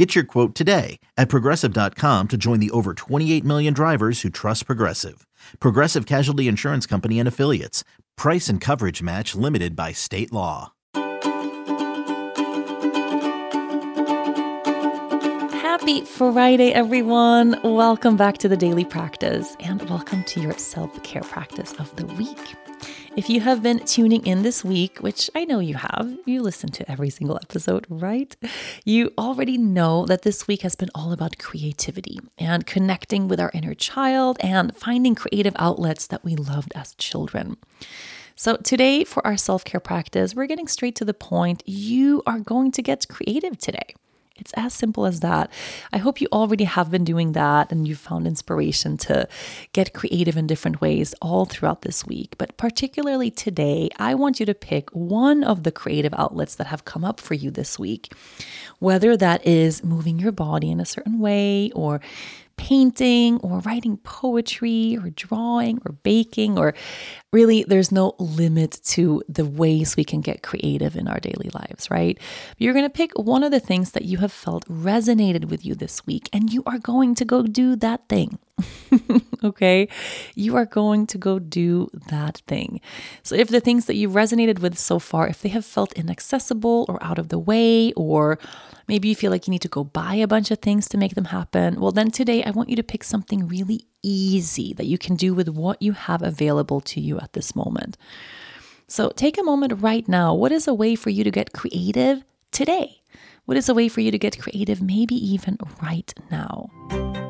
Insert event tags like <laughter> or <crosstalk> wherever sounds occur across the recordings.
Get your quote today at progressive.com to join the over 28 million drivers who trust Progressive. Progressive Casualty Insurance Company and Affiliates. Price and coverage match limited by state law. Happy Friday, everyone. Welcome back to the daily practice and welcome to your self care practice of the week. If you have been tuning in this week, which I know you have, you listen to every single episode, right? You already know that this week has been all about creativity and connecting with our inner child and finding creative outlets that we loved as children. So, today for our self care practice, we're getting straight to the point. You are going to get creative today. It's as simple as that. I hope you already have been doing that and you've found inspiration to get creative in different ways all throughout this week. But particularly today, I want you to pick one of the creative outlets that have come up for you this week, whether that is moving your body in a certain way or painting or writing poetry or drawing or baking or really there's no limit to the ways we can get creative in our daily lives, right? You're going to pick one of the things that you have felt resonated with you this week and you are going to go do that thing. <laughs> okay? You are going to go do that thing. So if the things that you've resonated with so far, if they have felt inaccessible or out of the way or Maybe you feel like you need to go buy a bunch of things to make them happen. Well, then today I want you to pick something really easy that you can do with what you have available to you at this moment. So take a moment right now. What is a way for you to get creative today? What is a way for you to get creative, maybe even right now?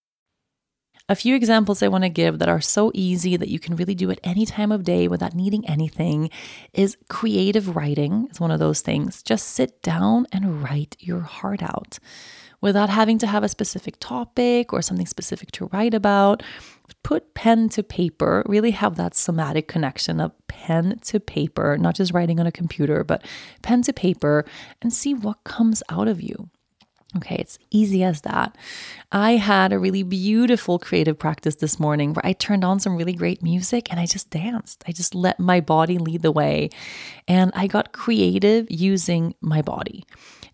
A few examples I want to give that are so easy that you can really do at any time of day without needing anything is creative writing is one of those things. Just sit down and write your heart out without having to have a specific topic or something specific to write about. Put pen to paper, really have that somatic connection of pen to paper, not just writing on a computer, but pen to paper, and see what comes out of you. Okay, it's easy as that. I had a really beautiful creative practice this morning where I turned on some really great music and I just danced. I just let my body lead the way and I got creative using my body.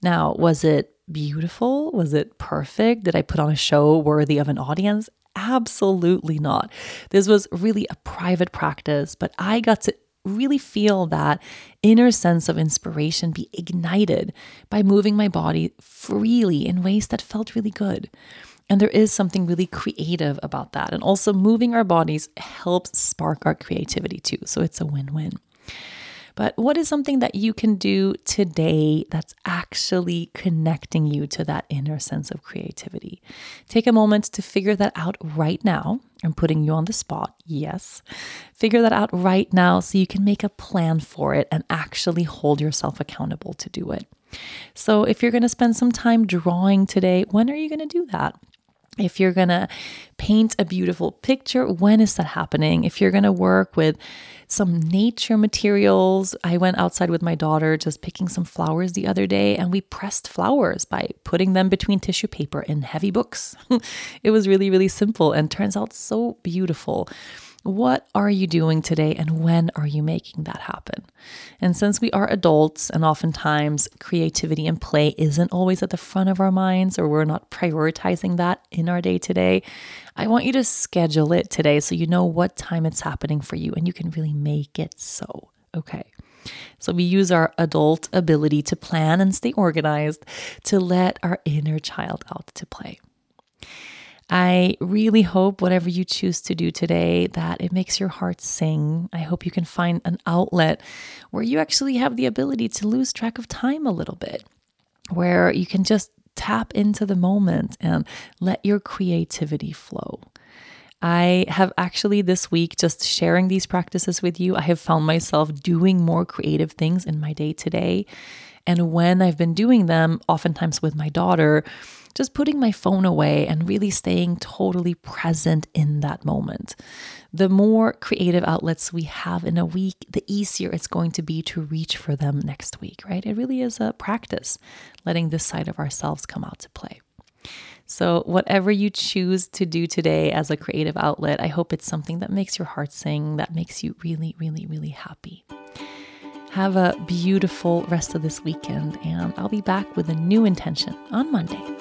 Now, was it beautiful? Was it perfect? Did I put on a show worthy of an audience? Absolutely not. This was really a private practice, but I got to really feel that inner sense of inspiration be ignited by moving my body freely in ways that felt really good. And there is something really creative about that. And also, moving our bodies helps spark our creativity too. So it's a win win. But what is something that you can do today that's actually connecting you to that inner sense of creativity? Take a moment to figure that out right now. I'm putting you on the spot, yes. Figure that out right now so you can make a plan for it and actually hold yourself accountable to do it. So, if you're going to spend some time drawing today, when are you going to do that? If you're going to paint a beautiful picture, when is that happening? If you're going to work with some nature materials, I went outside with my daughter just picking some flowers the other day and we pressed flowers by putting them between tissue paper in heavy books. <laughs> it was really, really simple and turns out so beautiful. What are you doing today and when are you making that happen? And since we are adults and oftentimes creativity and play isn't always at the front of our minds or we're not prioritizing that in our day to day, I want you to schedule it today so you know what time it's happening for you and you can really make it so. Okay. So we use our adult ability to plan and stay organized to let our inner child out to play. I really hope whatever you choose to do today that it makes your heart sing. I hope you can find an outlet where you actually have the ability to lose track of time a little bit, where you can just tap into the moment and let your creativity flow. I have actually this week, just sharing these practices with you, I have found myself doing more creative things in my day to day. And when I've been doing them, oftentimes with my daughter, just putting my phone away and really staying totally present in that moment. The more creative outlets we have in a week, the easier it's going to be to reach for them next week, right? It really is a practice, letting this side of ourselves come out to play. So, whatever you choose to do today as a creative outlet, I hope it's something that makes your heart sing, that makes you really, really, really happy. Have a beautiful rest of this weekend, and I'll be back with a new intention on Monday.